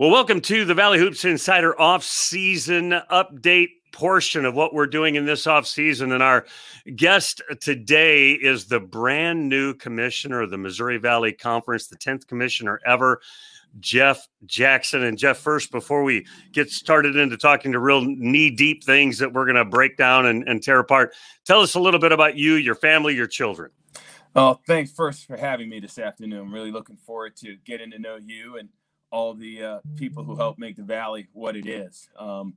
Well, welcome to the Valley Hoops Insider off-season update portion of what we're doing in this off-season. And our guest today is the brand new commissioner of the Missouri Valley Conference, the 10th commissioner ever, Jeff Jackson. And Jeff, first, before we get started into talking to real knee-deep things that we're going to break down and, and tear apart, tell us a little bit about you, your family, your children. Oh, thanks first for having me this afternoon. I'm really looking forward to getting to know you and all the uh, people who helped make the valley what it is. Um,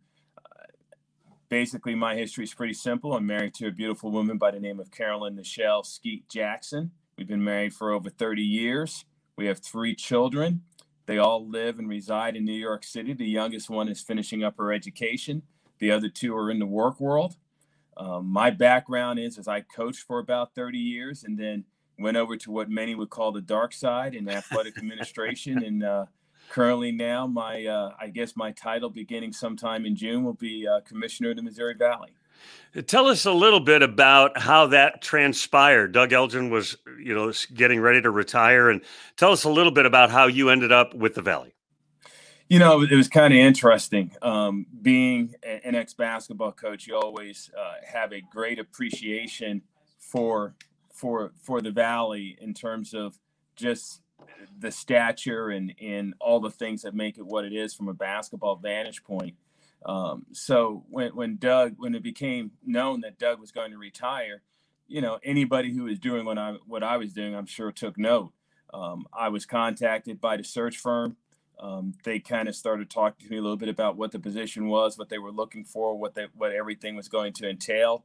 basically, my history is pretty simple. I'm married to a beautiful woman by the name of Carolyn Nichelle Skeet Jackson. We've been married for over 30 years. We have three children. They all live and reside in New York City. The youngest one is finishing up her education. The other two are in the work world. Um, my background is as I coached for about 30 years and then went over to what many would call the dark side in athletic administration and uh, currently now my uh, i guess my title beginning sometime in june will be uh, commissioner of the missouri valley. Tell us a little bit about how that transpired. Doug elgin was you know getting ready to retire and tell us a little bit about how you ended up with the valley. You know it was kind of interesting um, being an ex-basketball coach you always uh, have a great appreciation for for for the valley in terms of just the stature and and all the things that make it what it is from a basketball vantage point. Um, so when when Doug when it became known that Doug was going to retire, you know anybody who was doing what I what I was doing, I'm sure took note. Um, I was contacted by the search firm. Um, they kind of started talking to me a little bit about what the position was, what they were looking for, what they what everything was going to entail.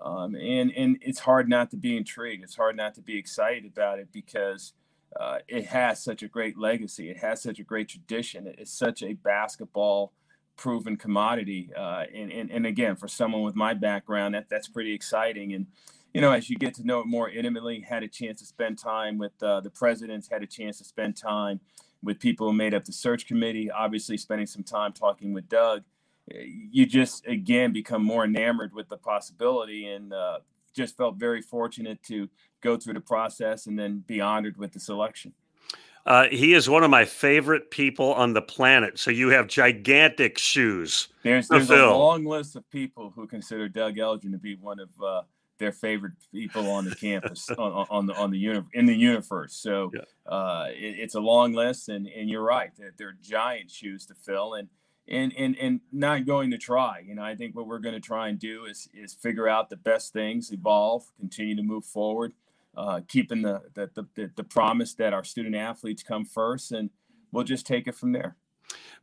Um, and and it's hard not to be intrigued. It's hard not to be excited about it because uh, it has such a great legacy. It has such a great tradition. It's such a basketball proven commodity. Uh, and, and, and again, for someone with my background, that, that's pretty exciting. And, you know, as you get to know it more intimately, had a chance to spend time with uh, the presidents, had a chance to spend time with people who made up the search committee, obviously spending some time talking with Doug. You just, again, become more enamored with the possibility and uh, just felt very fortunate to go through the process and then be honored with the selection. Uh, he is one of my favorite people on the planet. So you have gigantic shoes. There's, there's a long list of people who consider Doug Elgin to be one of uh, their favorite people on the campus on, on, the on the uni- in the universe. So yeah. uh, it, it's a long list, and and you're right. They're, they're giant shoes to fill, and and and and not going to try. You know, I think what we're going to try and do is is figure out the best things, evolve, continue to move forward, uh, keeping the, the the the promise that our student athletes come first, and we'll just take it from there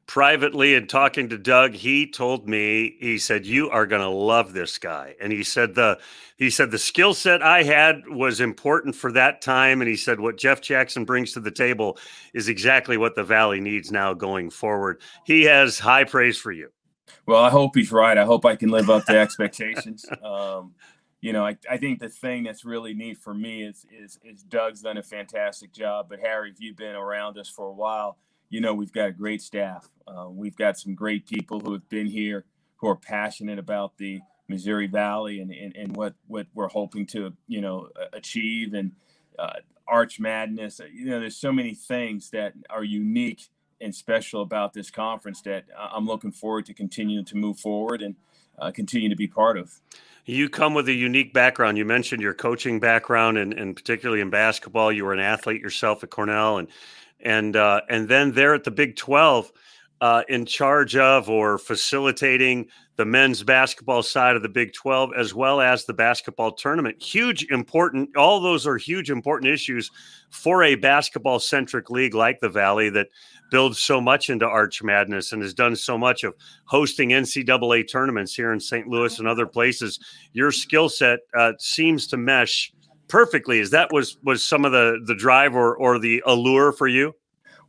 privately and talking to Doug, he told me he said you are going to love this guy, and he said the he said the skill set I had was important for that time, and he said what Jeff Jackson brings to the table is exactly what the Valley needs now going forward. He has high praise for you. Well, I hope he's right. I hope I can live up to expectations. Um, you know, I, I think the thing that's really neat for me is, is is Doug's done a fantastic job. But Harry, if you've been around us for a while, you know we've got a great staff. Uh, we've got some great people who have been here who are passionate about the Missouri Valley and, and, and what, what we're hoping to, you know, achieve and uh, Arch Madness. You know, there's so many things that are unique and special about this conference that I'm looking forward to continuing to move forward and uh, continue to be part of. You come with a unique background. You mentioned your coaching background, and, and particularly in basketball. You were an athlete yourself at Cornell, and and uh, and then there at the Big Twelve, uh, in charge of or facilitating the men's basketball side of the Big Twelve as well as the basketball tournament. Huge, important. All those are huge, important issues for a basketball centric league like the Valley that builds so much into Arch Madness and has done so much of hosting NCAA tournaments here in St. Louis and other places. Your skill set uh, seems to mesh perfectly. Is that was was some of the the drive or or the allure for you?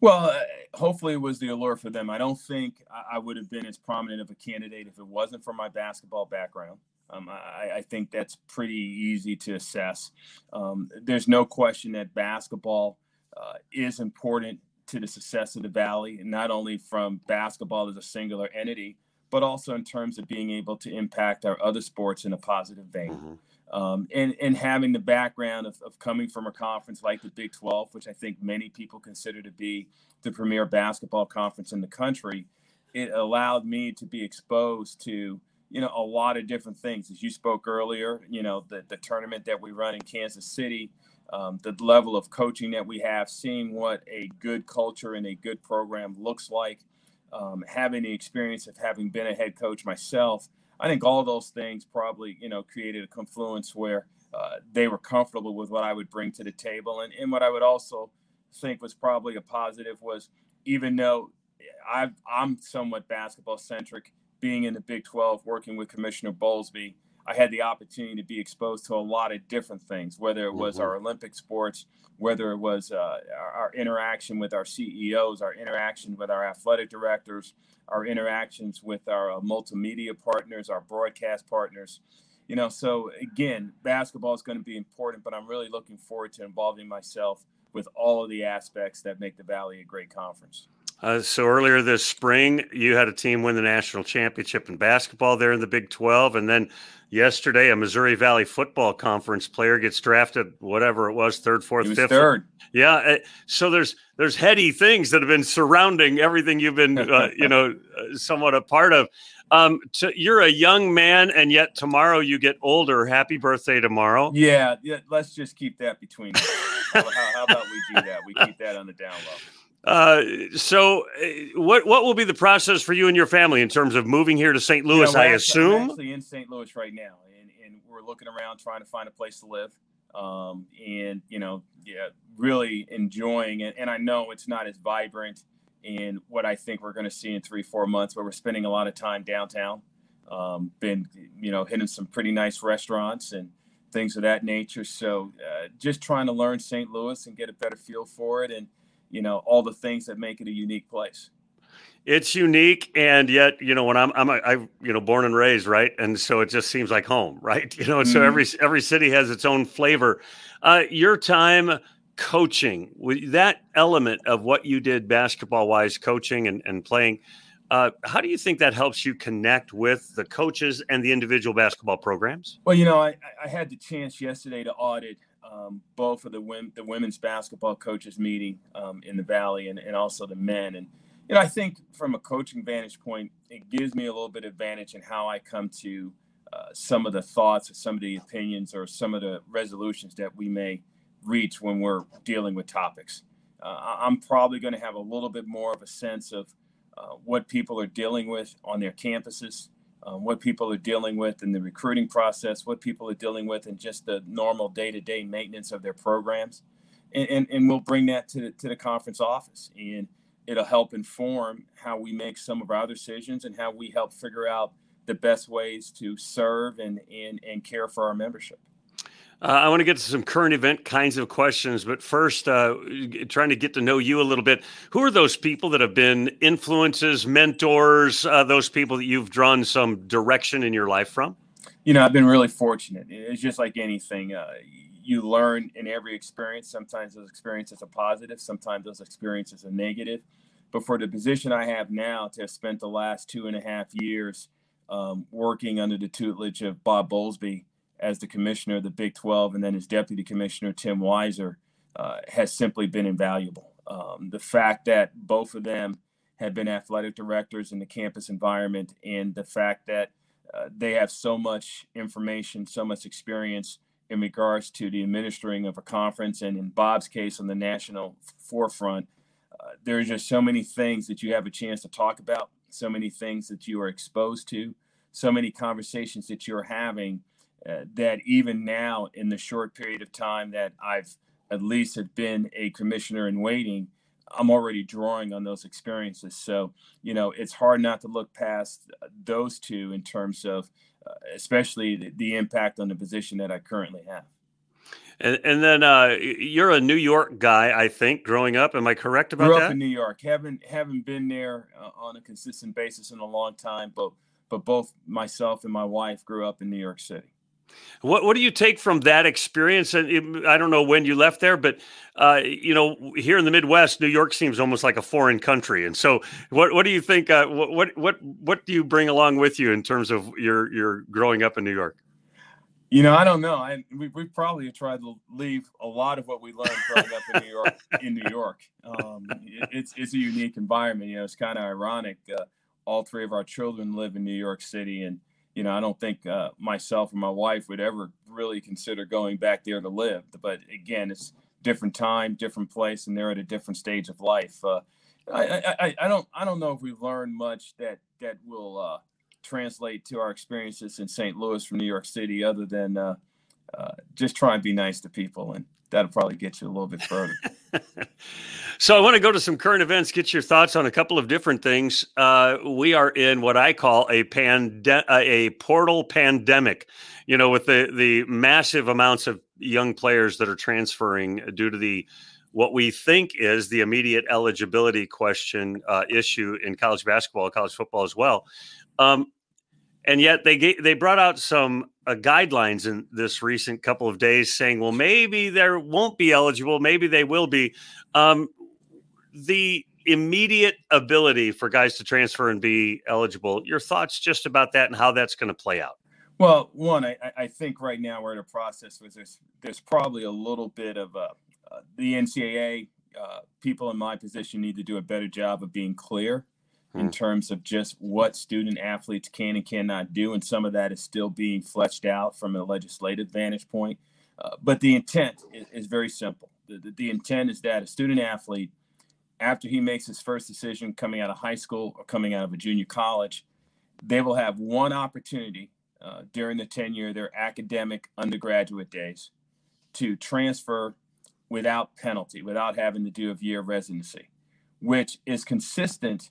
Well, uh, hopefully it was the allure for them. I don't think I, I, would have been as prominent of a candidate if it wasn't for my basketball background. Um, I, I, think that's pretty easy to assess. Um, there's no question that basketball uh, is important to the success of the Valley, and not only from basketball as a singular entity, but also in terms of being able to impact our other sports in a positive vein. Mm-hmm. Um, and, and having the background of, of coming from a conference like the Big 12, which I think many people consider to be the premier basketball conference in the country, it allowed me to be exposed to you know a lot of different things. As you spoke earlier you know the, the tournament that we run in kansas city um, the level of coaching that we have seeing what a good culture and a good program looks like um, having the experience of having been a head coach myself i think all those things probably you know created a confluence where uh, they were comfortable with what i would bring to the table. And, and what i would also think was probably a positive was even though i am somewhat basketball centric being in the Big 12, working with Commissioner Bowlesby, I had the opportunity to be exposed to a lot of different things, whether it was mm-hmm. our Olympic sports, whether it was uh, our, our, interaction with our CEOs, our interaction with our athletic directors, our interactions with our uh, multimedia partners, our broadcast partners. You know, so again, basketball is going to be important, but I'm really looking forward to involving myself with all of the aspects that make the Valley a great conference. Uh, so earlier this spring, you had a team win the national championship in basketball there in the Big 12. And then yesterday, a Missouri Valley Football Conference player gets drafted, whatever it was, third, fourth, fifth. Third. Yeah. Eh, so there's there's heady things that have been surrounding everything you've been, uh, you know, uh, somewhat a part of. Um, to, you're a young man, and yet tomorrow you get older. Happy birthday tomorrow. Yeah. Yeah. Let's just keep that between us. how, how, about we do that? We keep that on the down low. Uh, so, uh, what what will be the process for you and your family in terms of moving here to St. Louis? I assume. I'm actually in St. Louis right now, and, and we're looking around trying to find a place to live. Um, and you know, yeah, really enjoying it. And I know it's not as vibrant in what I think we're going to see in three, four months, where we're spending a lot of time downtown. Um, been you know hitting some pretty nice restaurants and things of that nature. So, uh, just trying to learn St. Louis and get a better feel for it and you know all the things that make it a unique place. It's unique and yet you know when i'm i'm a, i you know born and raised right? And so it just seems like home right? You know mm-hmm. so every every city has its own flavor. Uh, your time coaching with that element of what you did basketball wise coaching and, and playing uh, how do you think that helps you connect with the coaches and the individual basketball programs? Well you know i, I had the chance yesterday to audit um, both of the women, the women's basketball coaches meeting um, in the Valley and, and also the men. And you know, I think from a coaching vantage point, it gives me a little bit of advantage in how I come to uh, some of the thoughts or some of the opinions or some of the resolutions that we may reach when we're dealing with topics. Uh, I'm probably going to have a little bit more of a sense of uh, what people are dealing with on their campuses, um, what people are dealing with in the recruiting process, what people are dealing with in just the normal day to day maintenance of their programs. And, and, and, we'll bring that to the, to the conference office. And it'll help inform how we make some of our decisions and how we help figure out the best ways to serve and, and, and care for our membership. Uh, I want to get to some current event kinds of questions, but first, uh, trying to get to know you a little bit. Who are those people that have been influences, mentors, uh, those people that you've drawn some direction in your life from? You know, I've been really fortunate. It's just like anything. Uh, you learn in every experience. Sometimes those experiences are positive, sometimes those experiences are negative. But for the position I have now, to have spent the last two and a half years um, working under the tutelage of Bob Bowlesby, as the commissioner of the Big 12 and then his deputy commissioner, Tim Weiser, uh, has simply been invaluable. Um, the fact that both of them have been athletic directors in the campus environment and the fact that uh, they have so much information, so much experience in regards to the administering of a conference, and in Bob's case, on the national forefront, uh, there's just so many things that you have a chance to talk about, so many things that you are exposed to, so many conversations that you're having uh, that even now in the short period of time that I've at least have been a commissioner in waiting, I'm already drawing on those experiences. So, you know, it's hard not to look past those two in terms of uh, especially the, the, impact on the position that I currently have. And, and then uh, you're a New York guy, I think, growing up. Am I correct about Grew that? up in New York. Haven't haven't been there uh, on a consistent basis in a long time, but but both myself and my wife grew up in New York City. What what do you take from that experience? And I don't know when you left there, but uh, you know, here in the Midwest, New York seems almost like a foreign country. And so, what what do you think? Uh, what what what do you bring along with you in terms of your your growing up in New York? You know, I don't know. I we, we probably tried to leave a lot of what we learned growing up in New York. In New York, um, it, it's it's a unique environment. You know, it's kind of ironic. Uh, all three of our children live in New York City, and you know, I don't think uh, myself or my wife would ever really consider going back there to live. But again, it's different time, different place, and they're at a different stage of life. Uh, I, I, I don't I don't know if we've learned much that that will uh, translate to our experiences in St. Louis from New York City, other than uh, uh, just try and be nice to people, and that'll probably get you a little bit further. so I want to go to some current events, get your thoughts on a couple of different things. Uh, we are in what I call a pande- uh, a portal pandemic. You know, with the the massive amounts of young players that are transferring due to the what we think is the immediate eligibility question uh, issue in college basketball, college football as well. Um, and yet they they brought out some uh, guidelines in this recent couple of days saying, well, maybe there won't be eligible, maybe they will be. Um, the immediate ability for guys to transfer and be eligible. Your thoughts just about that and how that's going to play out? Well, one, I, I think right now we're in a process where there's there's probably a little bit of a, uh, the NCAA uh, people in my position need to do a better job of being clear in hmm. terms of just what student athletes can and cannot do. And some of that is still being fleshed out from a legislative vantage point. Uh, but the intent is, is very simple. The, the, the, intent is that a student athlete, after he makes his first decision coming out of high school or coming out of a junior college, they will have one opportunity uh, during the tenure, their academic undergraduate days, to transfer without penalty, without having to do a year of residency, which is consistent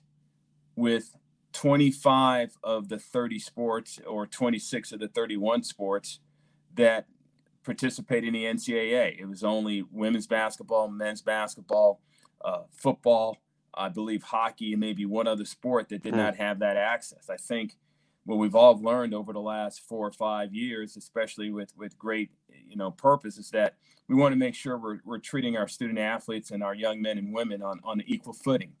with 25 of the 30 sports or 26 of the 31 sports that participate in the NCAA. It was only women's basketball, men's basketball, uh, football, I believe hockey, and maybe one other sport that did hmm. not have that access. I think what we've all learned over the last four or five years, especially with with great you know purpose, is that we want to make sure we're, we're treating our student athletes and our young men and women on on equal footing.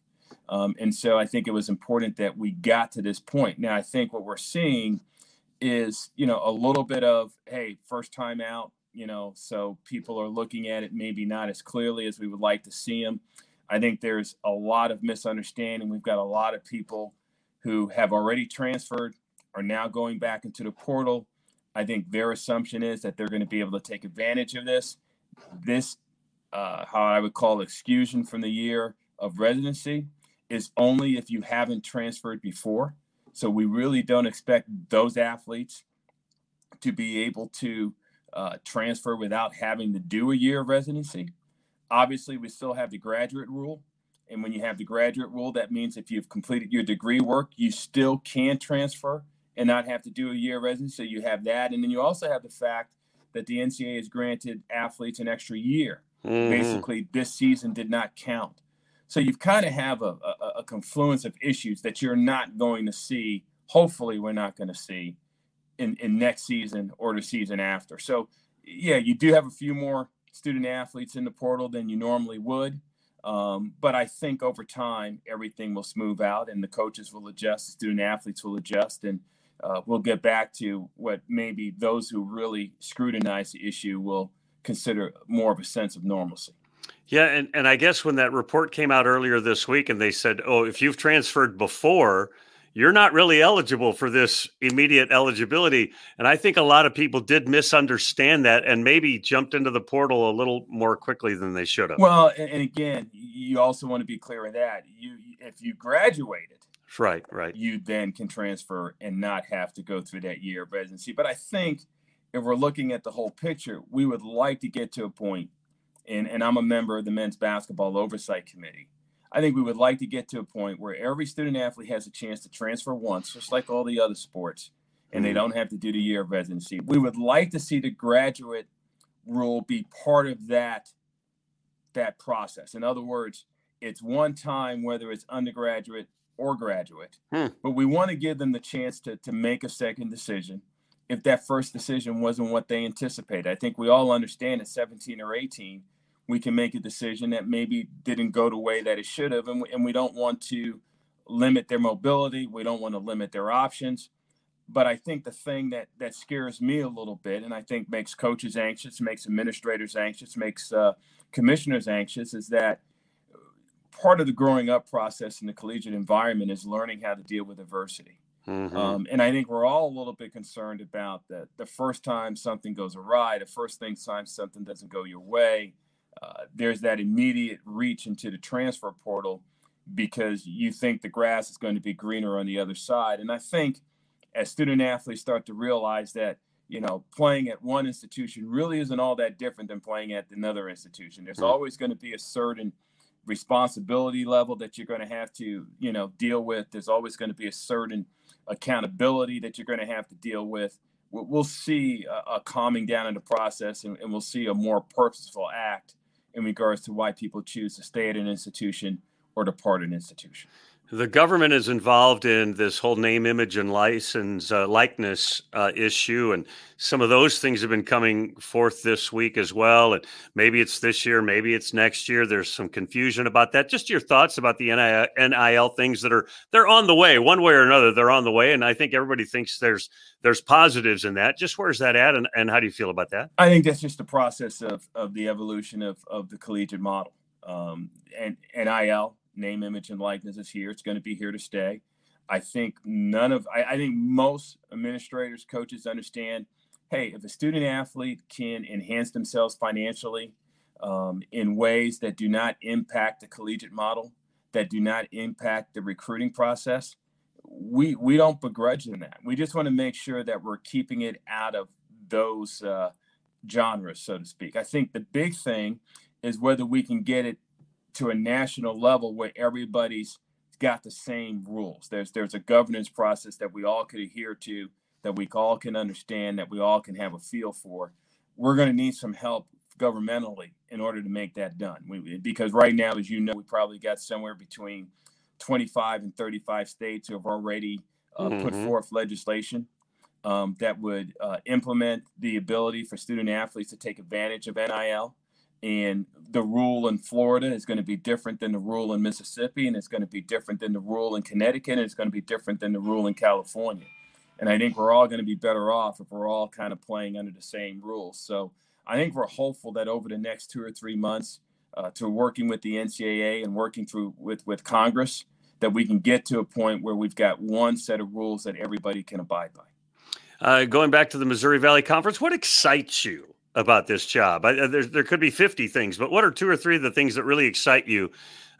Um, and so I think it was important that we got to this point. Now, I think what we're seeing is, you know, a little bit of, hey, first time out, you know, so people are looking at it maybe not as clearly as we would like to see them. I think there's a lot of misunderstanding. We've got a lot of people who have already transferred, are now going back into the portal. I think their assumption is that they're going to be able to take advantage of this. This, uh, how I would call exclusion from the year of residency, is only if you haven't transferred before. So we really don't expect those athletes to be able to uh, transfer without having to do a year of residency. Obviously, we still have the graduate rule. And when you have the graduate rule, that means if you've completed your degree work, you still can transfer and not have to do a year of residency. So you have that. And then you also have the fact that the NCAA has granted athletes an extra year. Mm-hmm. Basically, this season did not count. So you've kind of have a, a, a, confluence of issues that you're not going to see. Hopefully, we're not going to see in, in next season or the season after. So, yeah, you do have a few more student athletes in the portal than you normally would. Um, but I think over time, everything will smooth out and the coaches will adjust, the student athletes will adjust, and uh, we'll get back to what maybe those who really scrutinize the issue will consider more of a sense of normalcy. Yeah, and, and I guess when that report came out earlier this week and they said, oh, if you've transferred before, you're not really eligible for this immediate eligibility. And I think a lot of people did misunderstand that and maybe jumped into the portal a little more quickly than they should have. Well, and again, you also want to be clear in that you if you graduated, right, right, you then can transfer and not have to go through that year of residency. But I think if we're looking at the whole picture, we would like to get to a point and, and I'm a member of the men's basketball oversight committee. I think we would like to get to a point where every student athlete has a chance to transfer once, just like all the other sports, and they mm-hmm. don't have to do the year of residency. We would like to see the graduate rule be part of that that process. In other words, it's one time whether it's undergraduate or graduate, hmm. but we want to give them the chance to to make a second decision if that first decision wasn't what they anticipated. I think we all understand at 17 or 18 we can make a decision that maybe didn't go the way that it should have. And we, and we don't want to limit their mobility. We don't want to limit their options. but I think the thing that that scares me a little bit, and I think makes coaches anxious, makes administrators anxious, makes uh, commissioners anxious, is that part of the growing up process in the collegiate environment is learning how to deal with adversity. Mm-hmm. Um, and I think we're all a little bit concerned about that. The first time something goes awry, the first thing time something doesn't go your way, uh, there's that immediate reach into the transfer portal because you think the grass is going to be greener on the other side. And I think as student athletes start to realize that, you know, playing at one institution really isn't all that different than playing at another institution. There's mm-hmm. always going to be a certain responsibility level that you're going to have to, you know, deal with. There's always going to be a certain accountability that you're going to have to deal with. We'll see a, a calming down in the process and, and we'll see a more purposeful act in regards to why people choose to stay at an institution or depart an institution. The government is involved in this whole name, image, and license uh, likeness uh, issue, and some of those things have been coming forth this week as well. And maybe it's this year, maybe it's next year. There's some confusion about that. Just your thoughts about the NIL things that are they're on the way, one way or another. They're on the way, and I think everybody thinks there's there's positives in that. Just where's that at, and, and how do you feel about that? I think that's just the process of of the evolution of of the collegiate model. Um, and NIL name, image, and likeness is here. It's going to be here to stay. I think none of, I, I think most administrators, coaches understand hey, if a student athlete can enhance themselves financially um, in ways that do not impact the collegiate model, that do not impact the recruiting process, we we don't begrudge them that. We just want to make sure that we're keeping it out of those uh, genres, so to speak. I think the big thing is whether we can get it to a national level where everybody's got the same rules. There's there's a governance process that we all could adhere to, that we all can understand, that we all can have a feel for. We're going to need some help governmentally in order to make that done. We, because right now, as you know, we probably got somewhere between 25 and 35 states who have already uh, mm-hmm. put forth legislation um, that would uh, implement the ability for student athletes to take advantage of NIL and the rule in Florida is going to be different than the rule in Mississippi, and it's going to be different than the rule in Connecticut, and it's going to be different than the rule in California. And I think we're all going to be better off if we're all kind of playing under the same rules. So I think we're hopeful that over the next two or three months, uh, to working with the NCAA and working through with with Congress, that we can get to a point where we've got one set of rules that everybody can abide by. Uh, going back to the Missouri Valley Conference, what excites you about this job? I, uh, there, there could be 50 things, but what are two or three of the things that really excite you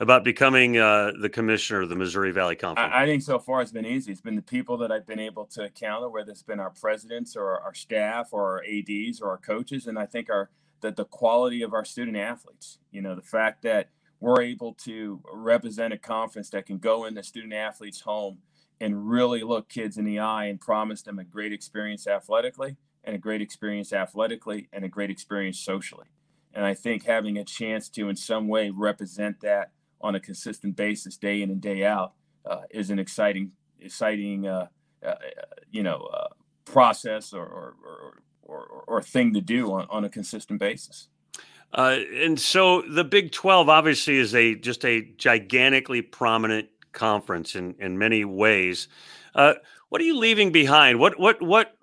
about becoming uh, the commissioner of the Missouri Valley Conference? I, I, think so far it's been easy. It's been the people that I've been able to encounter, whether it's been our presidents or our staff or our ADs or our coaches. And I think our that the quality of our student athletes, you know, the fact that we're able to represent a conference that can go in the student athletes' home and really look kids in the eye and promise them a great experience athletically and a great experience athletically and a great experience socially. And I think having a chance to, in some way, represent that on a consistent basis, day in and day out, uh, is an exciting, exciting, uh, uh, you know, uh, process or or, or or, or thing to do on, on a consistent basis. Uh, and so the Big Twelve obviously is a just a gigantically prominent conference in in many ways. What are you leaving behind? What what what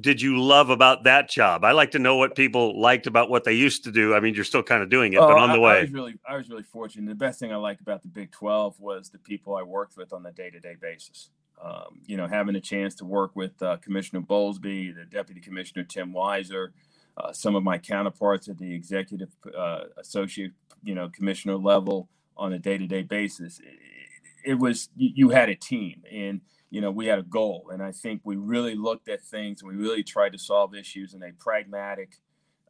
did you love about that job? I like to know what people liked about what they used to do. I mean, you're still kind of doing it, oh, but on the way. I was really I was really fortunate. The best thing I liked about the Big 12 was the people I worked with on a day-to-day basis. Um, you know, having a chance to work with uh, Commissioner Bowlesby, the Deputy Commissioner Tim Weiser, uh, some of my counterparts at the executive uh, associate, you know, commissioner level on a day-to-day basis. It, it was you had a team and you know, we had a goal. And I think we really looked at things and we really tried to solve issues in a pragmatic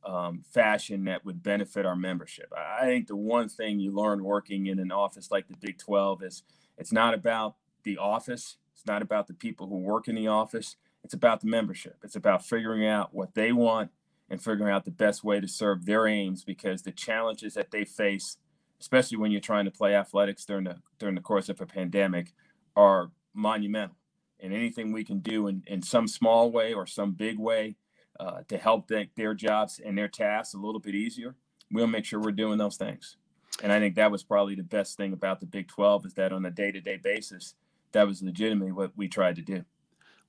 um, fashion that would benefit our membership. I think the one thing you learn working in an office like the Big 12 is it's not about the office, it's not about the people who work in the office, it's about the membership. It's about figuring out what they want and figuring out the best way to serve their aims because the challenges that they face especially when you're trying to play athletics during the during the course of a pandemic are monumental. And anything we can do in, in some small way or some big way uh, to help their jobs and their tasks a little bit easier, we'll make sure we're doing those things. And I think that was probably the best thing about the Big 12 is that on a day to day basis, that was legitimately what we tried to do.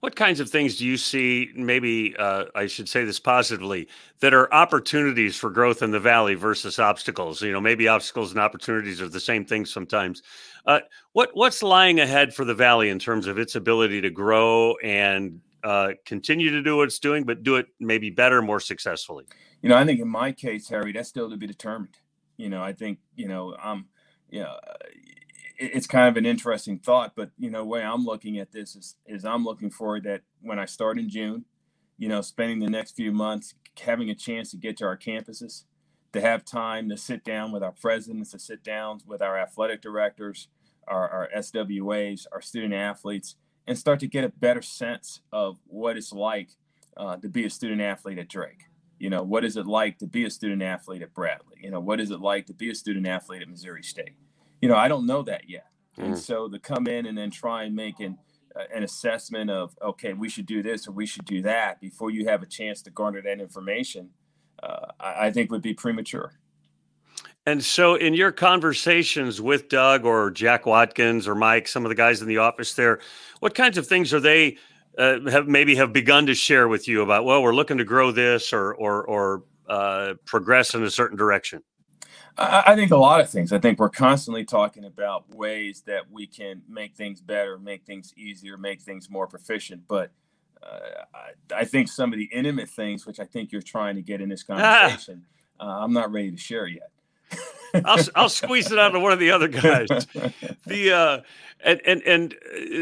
What kinds of things do you see? Maybe uh, I should say this positively that are opportunities for growth in the valley versus obstacles. You know, maybe obstacles and opportunities are the same thing sometimes. Uh, what what's lying ahead for the valley in terms of its ability to grow and uh, continue to do what it's doing, but do it maybe better, more successfully? You know, I think in my case, Harry, that's still to be determined. You know, I think you know, um, you know, it's kind of an interesting thought, but you know, way I'm looking at this is, is I'm looking forward that when I start in June, you know, spending the next few months having a chance to get to our campuses, to have time to sit down with our presidents, to sit down with our athletic directors, our, our SWAs, our student athletes, and start to get a better sense of what it's like uh, to be a student athlete at Drake. You know, what is it like to be a student athlete at Bradley? You know, what is it like to be a student athlete at Missouri State? You know, I don't know that yet. Mm. And so to come in and then try and make an, uh, an assessment of, okay, we should do this or we should do that before you have a chance to garner that information, uh, I, I think would be premature. And so, in your conversations with Doug or Jack Watkins or Mike, some of the guys in the office there, what kinds of things are they uh, have maybe have begun to share with you about? Well, we're looking to grow this or or or uh, progress in a certain direction. I, think a lot of things. I think we're constantly talking about ways that we can make things better, make things easier, make things more proficient. But uh, I, I, think some of the intimate things, which I think you're trying to get in this ah. conversation, ah. uh, I'm not ready to share yet. I'll, I'll squeeze it out of one of the other guys. The uh, and and and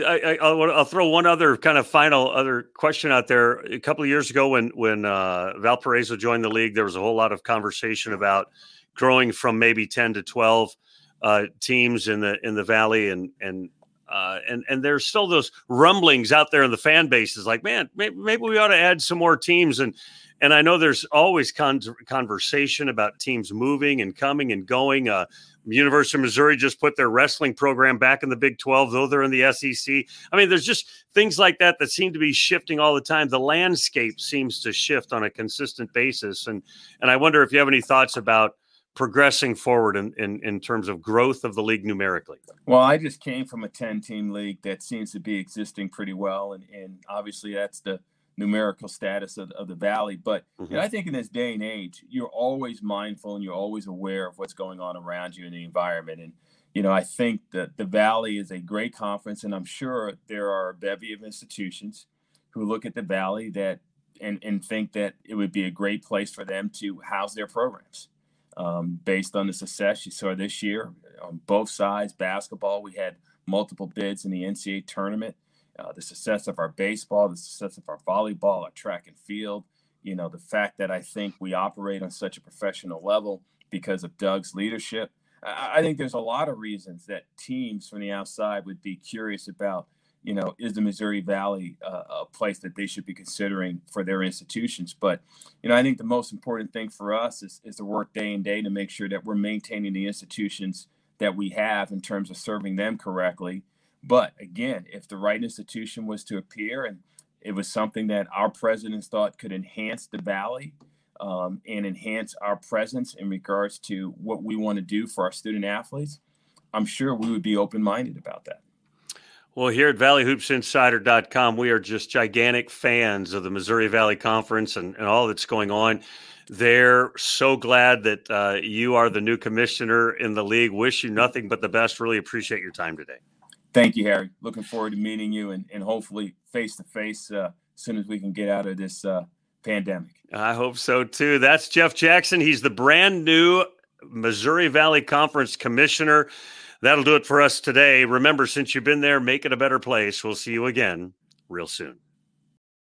uh, I, will I'll throw one other kind of final other question out there. A couple of years ago, when when uh, Valparaiso joined the league, there was a whole lot of conversation about growing from maybe 10 to 12 uh, teams in the in the valley and and uh, and and there's still those rumblings out there in the fan bases like man maybe, maybe we ought to add some more teams and and I know there's always con- conversation about teams moving and coming and going. Uh, University of Missouri just put their wrestling program back in the Big 12, though they're in the SEC. I mean, there's just things like that that seem to be shifting all the time. The landscape seems to shift on a consistent basis, and and I wonder if you have any thoughts about progressing forward in, in, in terms of growth of the league numerically? Well, I just came from a 10 team league that seems to be existing pretty well. And, and obviously, that's the numerical status of, of the valley. But mm-hmm. you know, I think in this day and age, you're always mindful and you're always aware of what's going on around you in the environment. And, you know, I think that the Valley is a great conference, and I'm sure there are a bevy of institutions who look at the Valley that and, and think that it would be a great place for them to house their programs um, based on the success you saw this year on both sides. Basketball, we had multiple bids in the NCAA tournament. Uh, the success of our baseball, the success of our volleyball, our track and field. You know, the fact that I think we operate on such a professional level because of Doug's leadership. I, I think there's a lot of reasons that teams from the outside would be curious about you know, is the Missouri Valley uh, a place that they should be considering for their institutions? But, you know, I think the most important thing for us is, is to work day and day to make sure that we're maintaining the institutions that we have in terms of serving them correctly. But again, if the right institution was to appear and it was something that our presidents thought could enhance the Valley um, and enhance our presence in regards to what we want to do for our student athletes, I'm sure we would be open minded about that. Well, here at ValleyHoopsInsider.com, we are just gigantic fans of the Missouri Valley Conference and, and all that's going on. They're so glad that uh, you are the new commissioner in the league. Wish you nothing but the best. Really appreciate your time today. Thank you, Harry. Looking forward to meeting you and, and hopefully face to face as soon as we can get out of this uh, pandemic. I hope so too. That's Jeff Jackson. He's the brand new Missouri Valley Conference commissioner. That'll do it for us today. Remember, since you've been there, make it a better place. We'll see you again real soon.